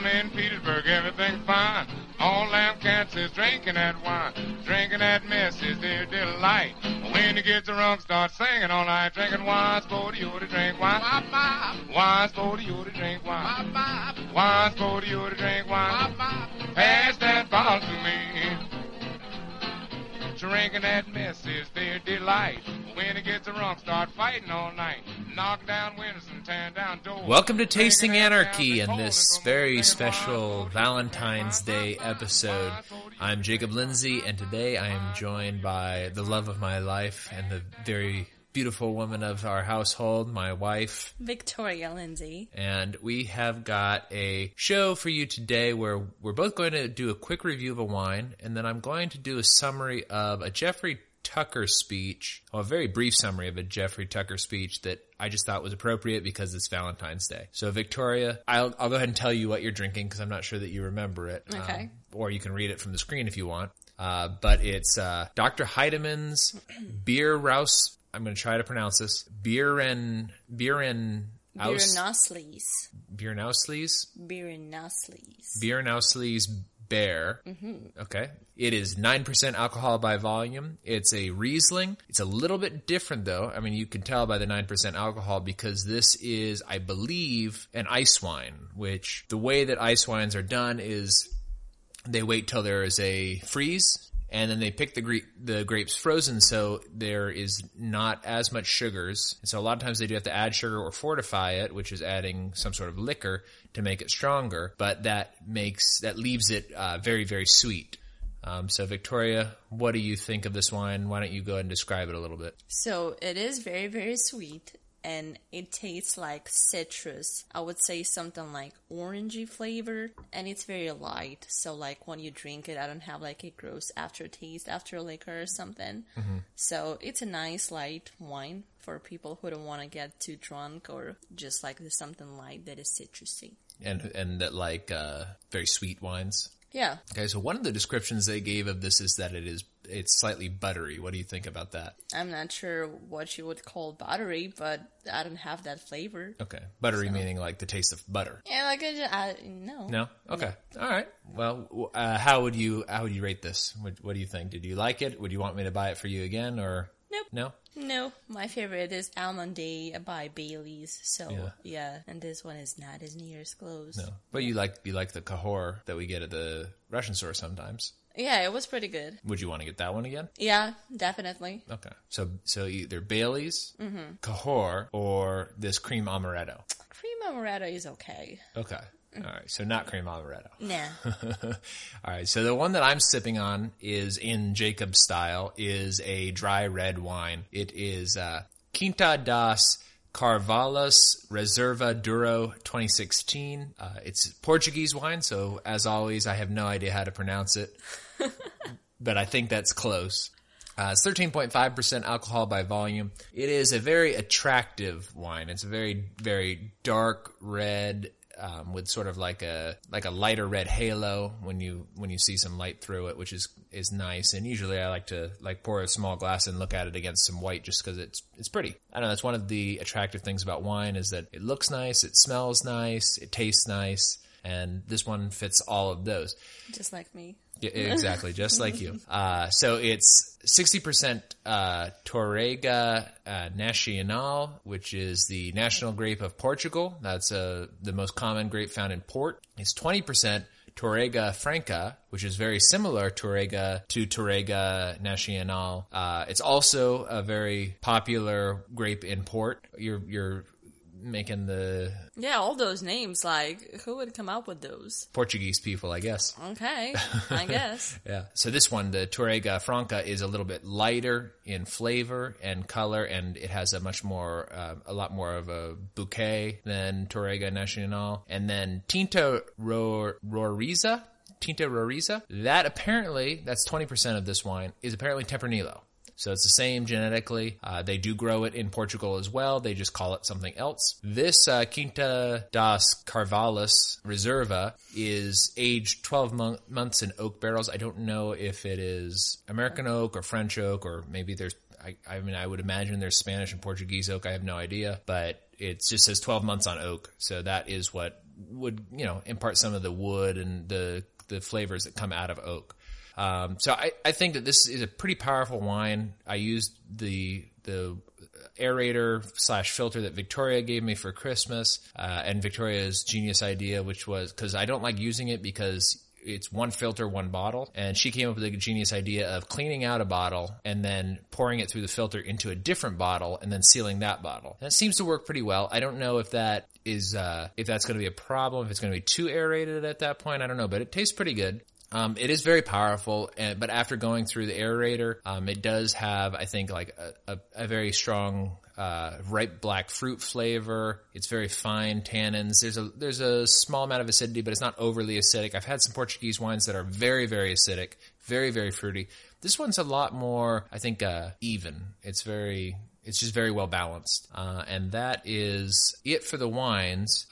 Down in Petersburg, everything's fine. All them cats is drinking that wine. Drinking that mess is their delight. When you get drunk, start singing all night. Drinking wine's for you to drink wine. Wine's for you to drink wine. Wine's for you to drink wine. Pass that bottle to me. Drinking that mess is their delight. When it gets drunk, start fighting all night. Knock down windows and tear down doors. Welcome to Tasting Anarchy and this very special Valentine's Day episode. I'm Jacob Lindsay and today I am joined by the love of my life and the very beautiful woman of our household, my wife. Victoria Lindsay. And we have got a show for you today where we're both going to do a quick review of a wine and then I'm going to do a summary of a Jeffrey Tucker speech, well, a very brief summary of a Jeffrey Tucker speech that I just thought was appropriate because it's Valentine's Day. So, Victoria, I'll, I'll go ahead and tell you what you're drinking because I'm not sure that you remember it. Okay. Um, or you can read it from the screen if you want. Uh, but it's uh, Dr. Heidemann's Beer Rouse. I'm going to try to pronounce this. Bieren, Aus, Beernosleys. Biernausleys? Beernosleys. Biernausleys Bear. Mm-hmm. Okay. It is 9% alcohol by volume. It's a Riesling. It's a little bit different though. I mean, you can tell by the 9% alcohol because this is, I believe, an ice wine, which the way that ice wines are done is they wait till there is a freeze and then they pick the gre- the grapes frozen so there is not as much sugars. So a lot of times they do have to add sugar or fortify it, which is adding some sort of liquor to make it stronger, but that makes that leaves it uh, very very sweet. Um, so Victoria, what do you think of this wine? Why don't you go and describe it a little bit? So it is very, very sweet and it tastes like citrus. I would say something like orangey flavor and it's very light. So like when you drink it, I don't have like a gross aftertaste after liquor or something. So it's a nice light wine for people who don't want to get too drunk or just like something light that is citrusy. And and that like uh, very sweet wines. Yeah. Okay, so one of the descriptions they gave of this is that it is it's slightly buttery. What do you think about that? I'm not sure what you would call buttery, but I don't have that flavor. Okay, buttery meaning like the taste of butter. Yeah, like I, just, I no. No. Okay. All right. Well, uh, how would you how would you rate this? What, what do you think? Did you like it? Would you want me to buy it for you again or Nope. no? No, my favorite is Almond Day by Bailey's. So Yeah. yeah. and this one is not as near as close. No. But you like you like the Cahor that we get at the Russian store sometimes. Yeah, it was pretty good. Would you want to get that one again? Yeah, definitely. Okay. So so either Bailey's, Mm-hmm. Cahor, or this cream amaretto. Cream amaretto is okay. Okay. All right. So not cream amaretto. Nah. All right. So the one that I'm sipping on is in Jacob style is a dry red wine. It is uh, Quinta das Carvalhos Reserva Douro 2016. Uh, it's Portuguese wine, so as always, I have no idea how to pronounce it, but I think that's close. Uh, it's 13.5% alcohol by volume. It is a very attractive wine. It's a very, very dark red, um, with sort of like a like a lighter red halo when you when you see some light through it, which is is nice. And usually I like to like pour a small glass and look at it against some white just because it's it's pretty. I know. That's one of the attractive things about wine is that it looks nice, it smells nice, it tastes nice, and this one fits all of those. Just like me. Yeah, exactly, just like you. Uh, so it's 60% uh, Touriga uh, Nacional, which is the national grape of Portugal. That's uh, the most common grape found in port. It's 20% Touriga Franca, which is very similar Touriga to Touriga Nacional. Uh, it's also a very popular grape in port. You're you're making the Yeah, all those names. Like, who would come up with those? Portuguese people, I guess. Okay, I guess. Yeah. So this one, the Touriga Franca, is a little bit lighter in flavor and color, and it has a much more, uh, a lot more of a bouquet than Touriga Nacional. And then Tinta Ro- Roriza, Tinta Roriza, that apparently, that's 20% of this wine, is apparently Tempranillo. So it's the same genetically. Uh, they do grow it in Portugal as well. They just call it something else. This uh, Quinta das Carvalhos Reserva is aged 12 mon- months in oak barrels. I don't know if it is American oak or French oak or maybe there's, I, I mean, I would imagine there's Spanish and Portuguese oak. I have no idea, but it just says 12 months on oak. So that is what would you know impart some of the wood and the the flavors that come out of oak. Um, so I, I think that this is a pretty powerful wine. I used the the aerator slash filter that Victoria gave me for Christmas, uh, and Victoria's genius idea, which was because I don't like using it because it's one filter, one bottle. And she came up with a genius idea of cleaning out a bottle and then pouring it through the filter into a different bottle and then sealing that bottle. And it seems to work pretty well. I don't know if that is, uh, if that's going to be a problem, if it's going to be too aerated at that point. I don't know, but it tastes pretty good. Um, it is very powerful, and, but after going through the aerator, um, it does have, I think, like a, a, a very strong uh, ripe black fruit flavor. It's very fine tannins. There's a there's a small amount of acidity, but it's not overly acidic. I've had some Portuguese wines that are very very acidic, very very fruity. This one's a lot more, I think, uh, even. It's very it's just very well balanced. Uh, and that is it for the wines.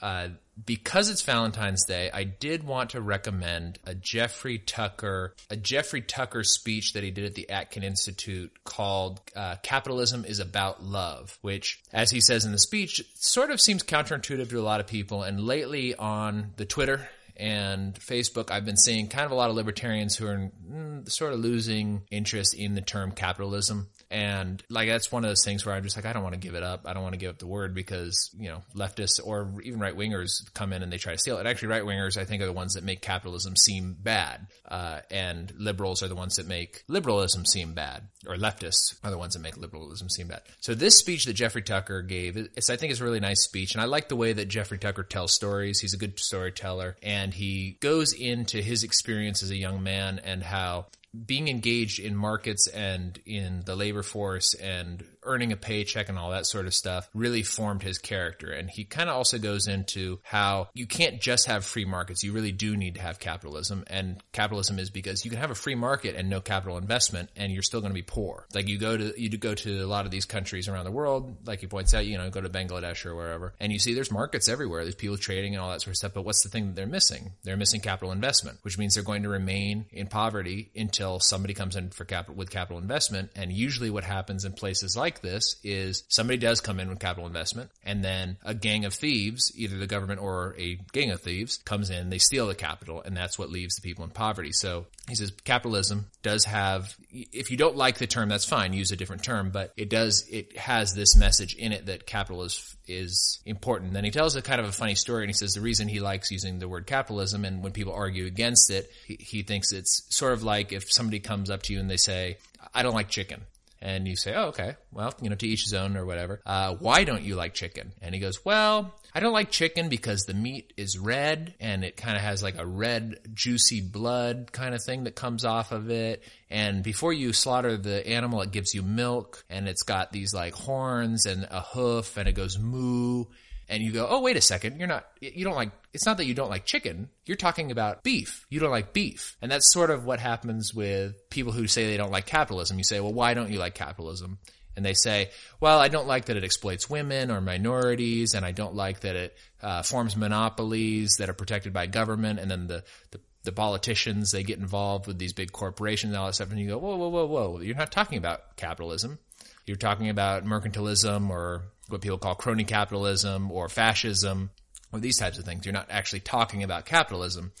Because it's Valentine's Day, I did want to recommend a Jeffrey Tucker, a Jeffrey Tucker speech that he did at the Acton Institute called uh, "Capitalism is About Love," which, as he says in the speech, sort of seems counterintuitive to a lot of people. And lately on the Twitter and Facebook, I've been seeing kind of a lot of libertarians who are mm, sort of losing interest in the term capitalism. And like, that's one of those things where I'm just like, I don't want to give it up. I don't want to give up the word because, you know, leftists or even right wingers come in and they try to steal it. Actually, right wingers, I think, are the ones that make capitalism seem bad. Uh, and liberals are the ones that make liberalism seem bad. Or leftists are the ones that make liberalism seem bad. So this speech that Jeffrey Tucker gave, it's, I think, is a really nice speech. And I like the way that Jeffrey Tucker tells stories. He's a good storyteller. And he goes into his experience as a young man and how being engaged in markets and in the labor force and earning a paycheck and all that sort of stuff really formed his character. And he kind of also goes into how you can't just have free markets. You really do need to have capitalism. And capitalism is because you can have a free market and no capital investment and you're still going to be poor. Like you go to, you go to a lot of these countries around the world, like he points out, you know, go to Bangladesh or wherever and you see there's markets everywhere. There's people trading and all that sort of stuff. But what's the thing that they're missing? They're missing capital investment, which means they're going to remain in poverty until somebody comes in for capital with capital investment. And usually what happens in places like like this is somebody does come in with capital investment and then a gang of thieves, either the government or a gang of thieves comes in, they steal the capital and that's what leaves the people in poverty. So he says capitalism does have, if you don't like the term, that's fine, use a different term, but it does, it has this message in it that capital is, is important. Then he tells a kind of a funny story and he says the reason he likes using the word capitalism and when people argue against it, he, he thinks it's sort of like if somebody comes up to you and they say, I don't like chicken and you say, oh, okay, well, you know, to each his own or whatever. Uh, why don't you like chicken? And he goes, well, I don't like chicken because the meat is red and it kind of has like a red, juicy blood kind of thing that comes off of it. And before you slaughter the animal, it gives you milk and it's got these like horns and a hoof and it goes moo and you go, oh, wait a second, you're not, you don't like, it's not that you don't like chicken. You're talking about beef. You don't like beef. And that's sort of what happens with people who say they don't like capitalism. You say, well, why don't you like capitalism? And they say, well, I don't like that it exploits women or minorities, and I don't like that it uh, forms monopolies that are protected by government, and then the, the the politicians they get involved with these big corporations and all that stuff, and you go, whoa, whoa, whoa, whoa! You're not talking about capitalism. You're talking about mercantilism or what people call crony capitalism or fascism or these types of things. You're not actually talking about capitalism.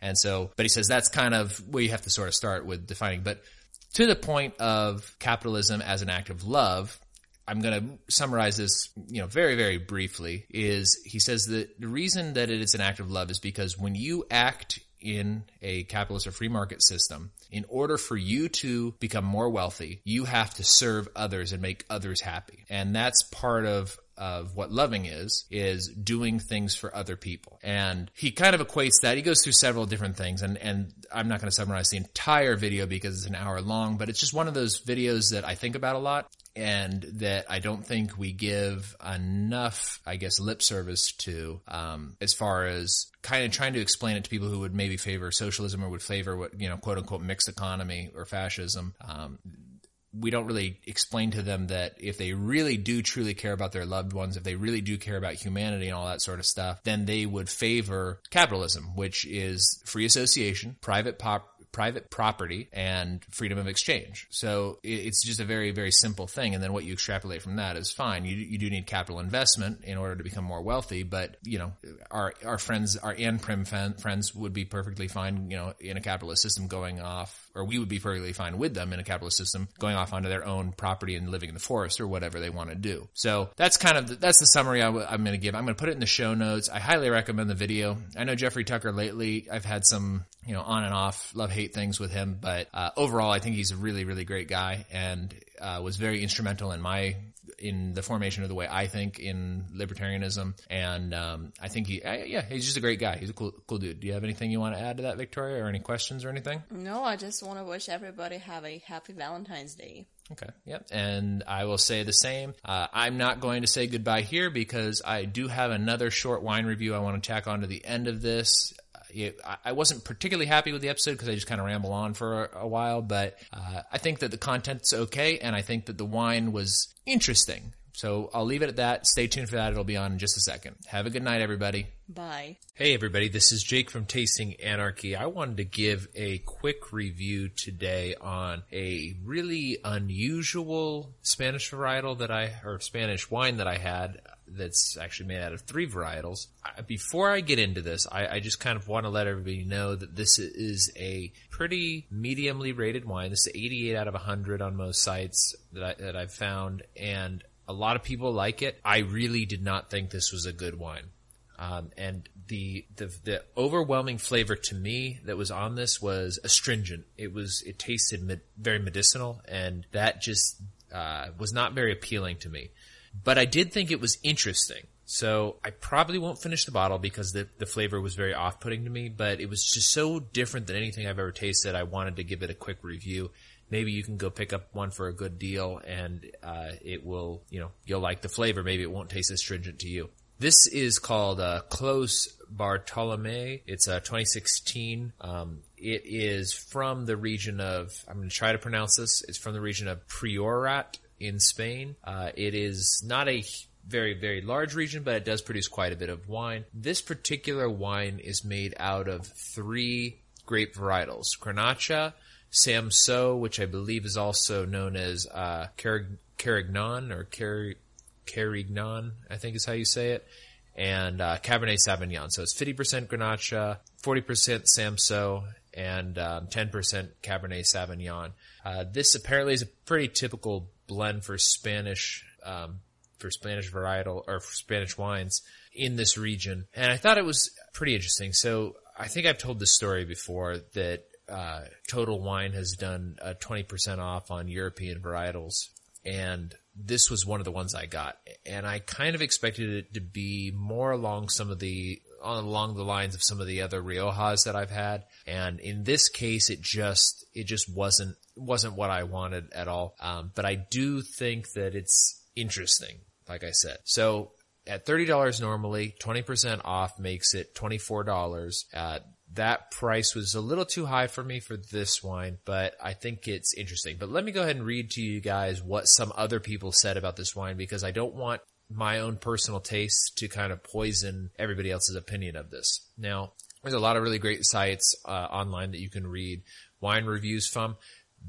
And so, but he says that's kind of where you have to sort of start with defining. But to the point of capitalism as an act of love, I'm going to summarize this, you know, very, very briefly is he says that the reason that it is an act of love is because when you act in a capitalist or free market system, in order for you to become more wealthy, you have to serve others and make others happy. And that's part of of what loving is, is doing things for other people. And he kind of equates that. He goes through several different things and, and I'm not going to summarize the entire video because it's an hour long, but it's just one of those videos that I think about a lot and that I don't think we give enough, I guess, lip service to, um, as far as kind of trying to explain it to people who would maybe favor socialism or would favor what, you know, quote unquote mixed economy or fascism. Um, we don't really explain to them that if they really do truly care about their loved ones, if they really do care about humanity and all that sort of stuff, then they would favor capitalism, which is free association, private pop- private property and freedom of exchange. So it's just a very, very simple thing. And then what you extrapolate from that is fine. You, you do need capital investment in order to become more wealthy, but you know, our, our friends, our Anprim friends would be perfectly fine, you know, in a capitalist system going off or we would be perfectly fine with them in a capitalist system going off onto their own property and living in the forest or whatever they want to do. So that's kind of the, that's the summary i w- I'm going to give. I'm going to put it in the show notes. I highly recommend the video. I know Jeffrey Tucker lately. I've had some you know on and off love hate things with him, but uh, overall I think he's a really really great guy and uh, was very instrumental in my in the formation of the way I think in libertarianism. And um, I think he, uh, yeah, he's just a great guy. He's a cool, cool dude. Do you have anything you want to add to that, Victoria, or any questions or anything? No, I just want to wish everybody have a happy Valentine's Day. Okay. Yep. And I will say the same. Uh, I'm not going to say goodbye here because I do have another short wine review I want to tack on to the end of this. I wasn't particularly happy with the episode because I just kind of ramble on for a, a while, but uh, I think that the content's okay, and I think that the wine was interesting. So I'll leave it at that. Stay tuned for that. It'll be on in just a second. Have a good night, everybody. Bye. Hey, everybody. This is Jake from Tasting Anarchy. I wanted to give a quick review today on a really unusual Spanish varietal that I, or Spanish wine that I had that's actually made out of three varietals. Before I get into this, I, I just kind of want to let everybody know that this is a pretty mediumly rated wine. This is 88 out of 100 on most sites that, I, that I've found, and a lot of people like it. I really did not think this was a good wine. Um, and the, the the overwhelming flavor to me that was on this was astringent. It was it tasted med- very medicinal, and that just uh, was not very appealing to me. But I did think it was interesting. So I probably won't finish the bottle because the, the flavor was very off putting to me, but it was just so different than anything I've ever tasted. I wanted to give it a quick review. Maybe you can go pick up one for a good deal and uh, it will, you know, you'll like the flavor. Maybe it won't taste astringent to you. This is called uh, Clos Bartolome. It's a 2016. Um, it is from the region of, I'm going to try to pronounce this. It's from the region of Priorat in Spain. Uh, it is not a very, very large region, but it does produce quite a bit of wine. This particular wine is made out of three grape varietals Grenache, Cinsault, which I believe is also known as uh, Carignan or Car- Carignan, I think is how you say it, and uh, Cabernet Sauvignon. So it's 50% Grenache, 40% Cinsault, and um, 10% Cabernet Sauvignon. Uh, this apparently is a pretty typical blend for Spanish um, for Spanish varietal or Spanish wines in this region, and I thought it was pretty interesting. So I think I've told this story before that uh, Total Wine has done a twenty percent off on European varietals, and this was one of the ones I got, and I kind of expected it to be more along some of the along the lines of some of the other Riojas that I've had. And in this case, it just, it just wasn't, wasn't what I wanted at all. Um, but I do think that it's interesting, like I said. So at $30 normally, 20% off makes it $24. Uh, that price was a little too high for me for this wine, but I think it's interesting. But let me go ahead and read to you guys what some other people said about this wine because I don't want my own personal taste to kind of poison everybody else's opinion of this. Now, there's a lot of really great sites uh, online that you can read wine reviews from.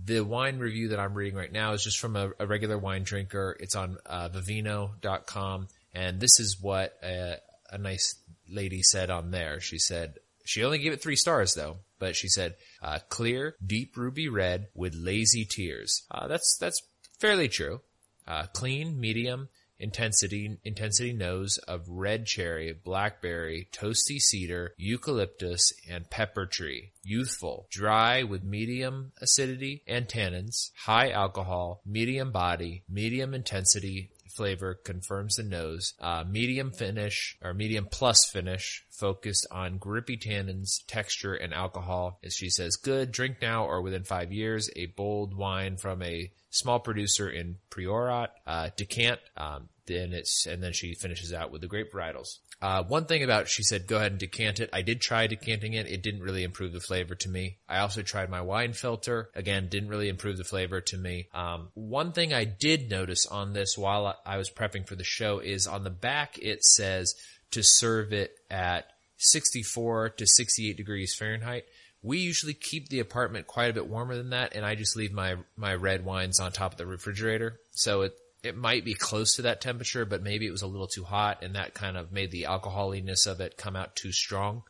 The wine review that I'm reading right now is just from a, a regular wine drinker. It's on uh, vivino.com. And this is what a, a nice lady said on there. She said, she only gave it three stars though, but she said, uh, clear, deep ruby red with lazy tears. Uh, that's, that's fairly true. Uh, clean, medium, intensity intensity nose of red cherry, blackberry, toasty cedar, eucalyptus, and pepper tree. Youthful, dry with medium acidity and tannins, high alcohol, medium body, medium intensity, flavor confirms the nose. Uh, medium finish or medium plus finish focused on grippy tannins, texture, and alcohol. As she says, good, drink now or within five years. A bold wine from a small producer in Priorat, uh, decant. Um, then it's and then she finishes out with the grape varietals. Uh, one thing about she said, go ahead and decant it. I did try decanting it. It didn't really improve the flavor to me. I also tried my wine filter. Again, didn't really improve the flavor to me. Um, one thing I did notice on this while I was prepping for the show is on the back it says to serve it at 64 to 68 degrees Fahrenheit We usually keep the apartment quite a bit warmer than that, and I just leave my my red wines on top of the refrigerator. So it it might be close to that temperature, but maybe it was a little too hot, and that kind of made the alcoholiness of it come out too strong.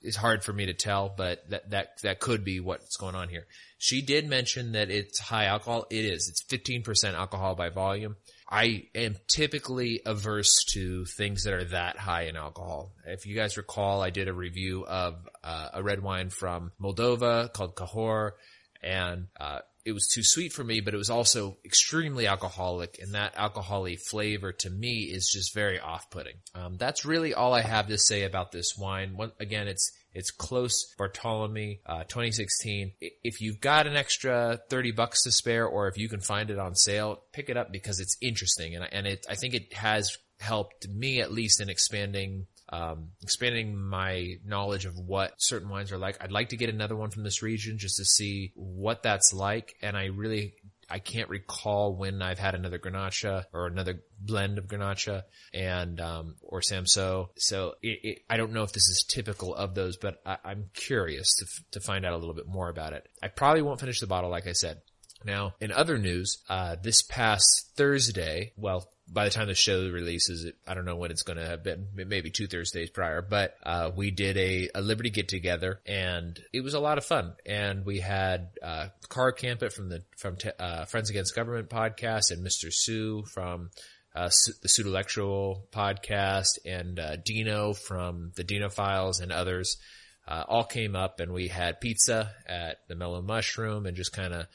It's hard for me to tell, but that that that could be what's going on here. She did mention that it's high alcohol. It is. It's 15% alcohol by volume. I am typically averse to things that are that high in alcohol. If you guys recall, I did a review of uh, a red wine from Moldova called Cahor, and uh, it was too sweet for me, but it was also extremely alcoholic, and that alcoholic flavor to me is just very off-putting. Um, that's really all I have to say about this wine. One, again, it's it's Clos Bartolome, uh, 2016. If you've got an extra 30 bucks to spare, or if you can find it on sale, pick it up because it's interesting. And, and it, I think it has helped me at least in expanding um, expanding my knowledge of what certain wines are like. I'd like to get another one from this region just to see what that's like. And I really I can't recall when I've had another Grenache or another blend of Grenache and um, or Samso. So it, it, I don't know if this is typical of those, but I, am curious to f- to find out a little bit more about it. I probably won't finish the bottle, like I said. Now, in other news, uh, this past Thursday, well, by the time the show releases, it, I don't know when it's going to have been, maybe two Thursdays prior, but uh, we did a, a Liberty get together, and it was a lot of fun. And we had uh, Car Campit from the from te- uh, Friends Against Government podcast, and Mr. Sue from uh, the Pseudolectual podcast, and uh, Dino from the Dino Files, and others. Uh, all came up, and we had pizza at the Mellow Mushroom, and just kind of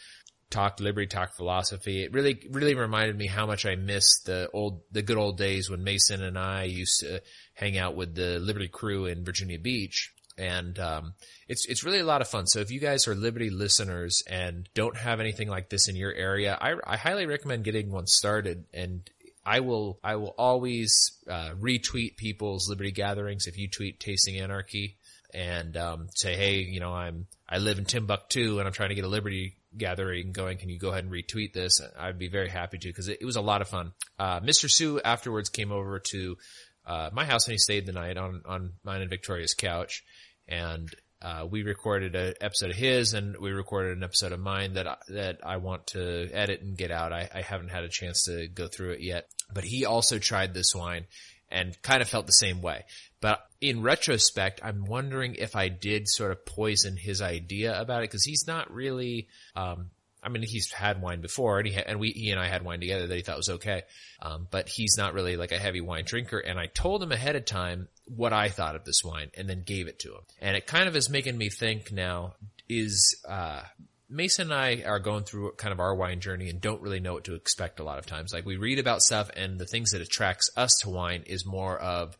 talked liberty, talked philosophy. It really, really reminded me how much I miss the old, the good old days when Mason and I used to hang out with the Liberty crew in Virginia Beach. And, um, it's, it's really a lot of fun. So if you guys are Liberty listeners and don't have anything like this in your area, I, I highly recommend getting one started and I will I will always uh, retweet people's Liberty gatherings if you tweet Tasting Anarchy and um, say, hey, you know, I'm I live in Timbuktu and I'm trying to get a Liberty gathering going. Can you go ahead and retweet this? I'd be very happy to because it, it, was a lot of fun. Uh, Mr. Sue afterwards came over to uh, my house and he stayed the night on on mine and Victoria's couch, and uh, we recorded an episode of his and we recorded an episode of mine that I, that I want to edit and get out. I, I haven't had a chance to go through it yet, but he also tried this wine and kind of felt the same way. But in retrospect, I'm wondering if I did sort of poison his idea about it because he's not really. Um, I mean, he's had wine before, and he ha- and we he and I had wine together that he thought was okay, um, but he's not really like a heavy wine drinker. And I told him ahead of time what I thought of this wine, and then gave it to him. And it kind of is making me think now: is uh, Mason and I are going through kind of our wine journey and don't really know what to expect a lot of times. Like we read about stuff, and the things that attracts us to wine is more of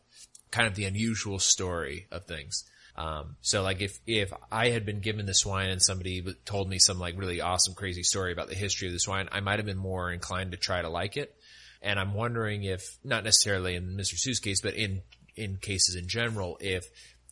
kind of the unusual story of things. Um, so like if, if I had been given this wine and somebody told me some like really awesome, crazy story about the history of this wine, I might have been more inclined to try to like it. And I'm wondering if, not necessarily in Mr. Sue's case, but in, in cases in general, if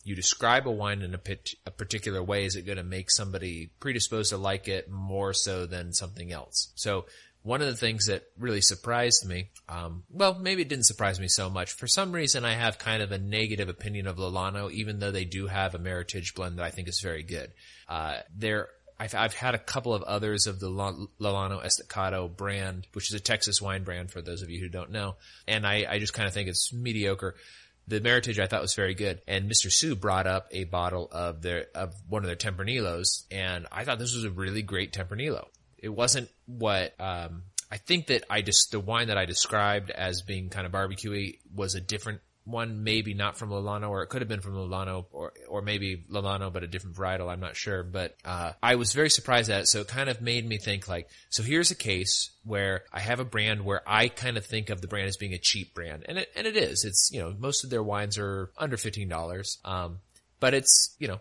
you describe a wine in a, pit, a particular way, is it going to make somebody predisposed to like it more so than something else? So one of the things that really surprised me, um, well, maybe it didn't surprise me so much. For some reason, I have kind of a negative opinion of Lolano, even though they do have a Meritage blend that I think is very good. Uh, there, I've, I've had a couple of others of the Lolano Estacado brand, which is a Texas wine brand for those of you who don't know, and I, I just kind of think it's mediocre. The Meritage I thought was very good, and Mr. Sue brought up a bottle of their of one of their Tempranillos, and I thought this was a really great Tempranillo. It wasn't what um, I think that I just the wine that I described as being kind of barbecuey was a different one, maybe not from Lolano, or it could have been from Lolano, or or maybe Lolano, but a different varietal. I'm not sure, but uh, I was very surprised at it. So it kind of made me think like, so here's a case where I have a brand where I kind of think of the brand as being a cheap brand, and it and it is. It's you know most of their wines are under fifteen dollars, um, but it's you know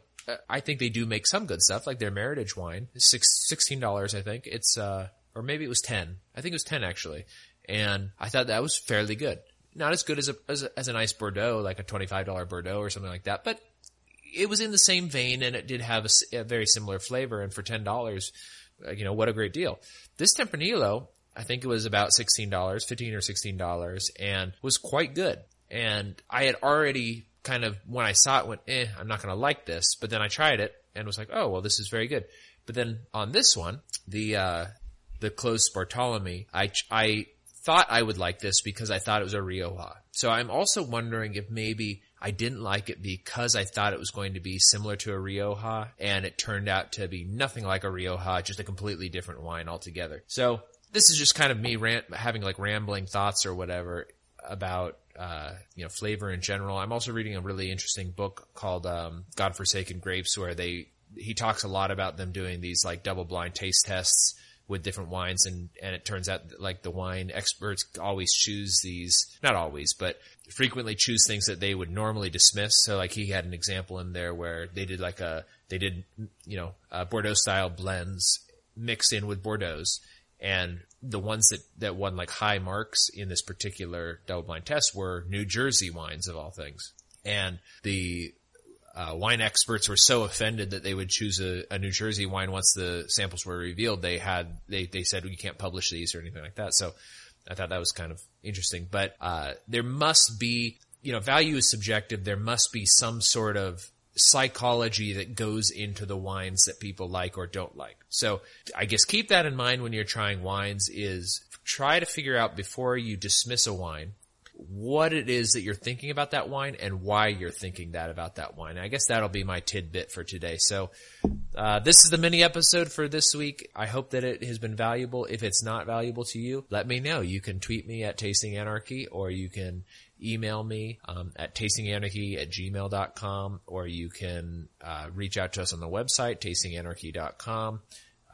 I think they do make some good stuff, like their Meritage wine. Six, $16, I think. It's, uh, or maybe it was 10. I think it was 10 actually. And I thought that was fairly good. Not as good as a, as a, as a nice Bordeaux, like a $25 Bordeaux or something like that, but it was in the same vein and it did have a, a very similar flavor. And for $10, uh, you know, what a great deal. This Tempranillo, I think it was about $16, 15 or $16 and was quite good. And I had already kind of when I saw it went, eh, I'm not going to like this. But then I tried it and was like, oh well, this is very good. But then on this one, the uh, the closed Bartolome, I I thought I would like this because I thought it was a Rioja. So I'm also wondering if maybe I didn't like it because I thought it was going to be similar to a Rioja, and it turned out to be nothing like a Rioja, just a completely different wine altogether. So this is just kind of me rant, having like rambling thoughts or whatever about uh, you know flavor in general. I'm also reading a really interesting book called um, "Godforsaken Grapes," where they he talks a lot about them doing these like double blind taste tests with different wines and and it turns out like the wine experts always choose these not always but frequently choose things that they would normally dismiss so like he had an example in there where they did like a they did you know uh, bordeaux style blends mixed in with bordeaux's and the ones that that won like high marks in this particular double blind test were new jersey wines of all things and the uh, wine experts were so offended that they would choose a, a, New Jersey wine once the samples were revealed. They had they they said we can't publish these or anything like that. So I thought that was kind of interesting. But uh, there must be you know value is subjective. There must be some sort of psychology that goes into the wines that people like or don't like. So I guess keep that in mind when you're trying wines is try to figure out before you dismiss a wine what it is that you're thinking about that wine and why you're thinking that about that wine. I guess that'll be my tidbit for today. So, uh, this is the mini episode for this week. I hope that it has been valuable. If it's not valuable to you, let me know. You can tweet me at Tasting Anarchy or you can email me um, at tastinganarchy at gmail.com or you can uh, reach out to us on the website, tastinganarchy.com.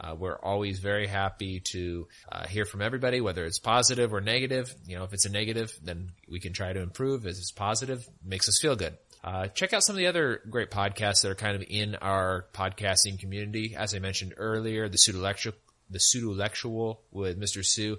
Uh, we're always very happy to uh, hear from everybody, whether it's positive or negative. You know, if it's a negative, then we can try to improve. If it's positive, makes us feel good. Uh, check out some of the other great podcasts that are kind of in our podcasting community. As I mentioned earlier, the pseudolectual, the pseudolectual with Mr. Sue.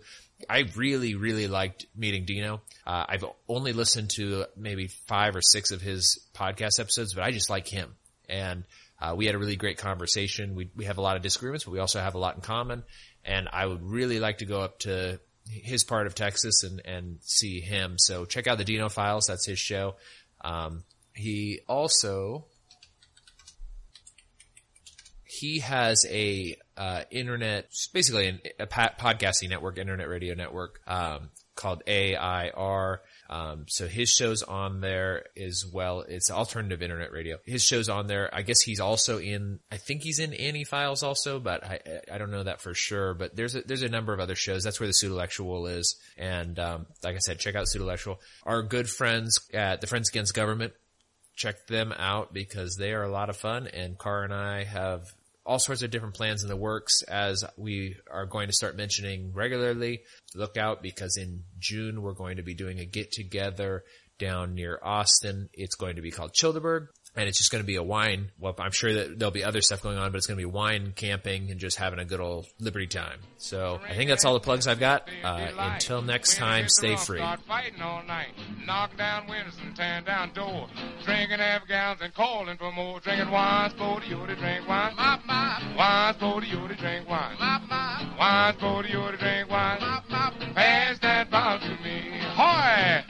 I really, really liked meeting Dino. Uh, I've only listened to maybe five or six of his podcast episodes, but I just like him. And uh, we had a really great conversation. We we have a lot of disagreements, but we also have a lot in common. And I would really like to go up to his part of Texas and and see him. So check out the Dino Files. That's his show. Um, he also he has a uh, internet, basically an, a podcasting network, internet radio network um, called AIR. Um, so his show's on there as well. It's alternative internet radio. His show's on there. I guess he's also in. I think he's in Annie Files also, but I I don't know that for sure. But there's a, there's a number of other shows. That's where the Pseudolectual is. And um, like I said, check out Pseudolectual. Our good friends at the Friends Against Government. Check them out because they are a lot of fun. And Car and I have all sorts of different plans in the works as we are going to start mentioning regularly. Look out because in June we're going to be doing a get together down near Austin. It's going to be called Childeberg and it's just going to be a wine. Well, I'm sure that there'll be other stuff going on, but it's going to be wine camping and just having a good old liberty time. So I think that's all the plugs I've got. Uh, until next time, stay free. Fighting all night, knock down windows and tear down doors, drinking half gallons and calling for more, drinking wine, for you to drink wine, wine, for you to drink wine, wine, for you to drink wine. Pass that bottle to me, hoy,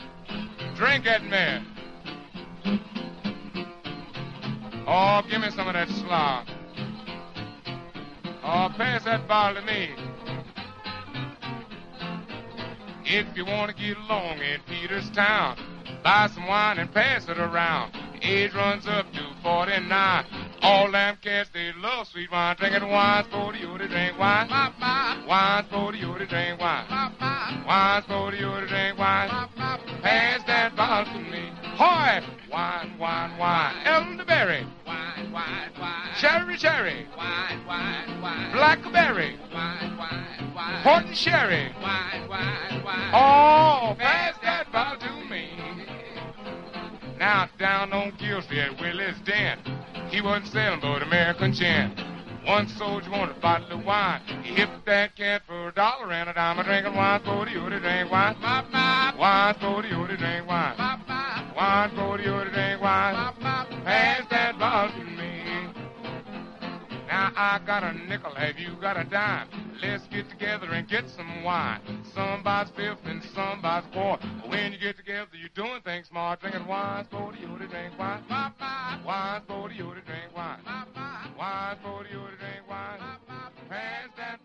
drink it, man. Oh, give me some of that slop. Oh, pass that bottle to me. If you want to get along in Peterstown, buy some wine and pass it around. Age runs up to 49. All them cats, they love sweet wine. Drinking wine's for you to drink wine. Wine's for you to drink wine. Wine's for you to drink wine. Pass that bottle to me. Hoy! Wine, wine, wine. Elderberry. Wine, wine, wine. Cherry, cherry. Wine, wine, wine. Blackberry. Wine, wine, wine. Horton sherry. Wine, wine, wine. Oh, pass that bottle to me. Now down on Gill Street at Willie's Den, he wasn't selling but American gin. One soldier wanted a bottle of wine. He hipped that cat for a dollar and a dime. A drinking wine for the you to drink wine. Wine for the you to drink wine. Wine for the you to drink wine. I got a nickel, have you got a dime? Let's get together and get some wine. Somebody's fifth and somebody's fourth. When you get together, you're doing things smart. Drinking wine for you to drink wine. Wine for you to drink wine. Wine for you to drink wine. Pass that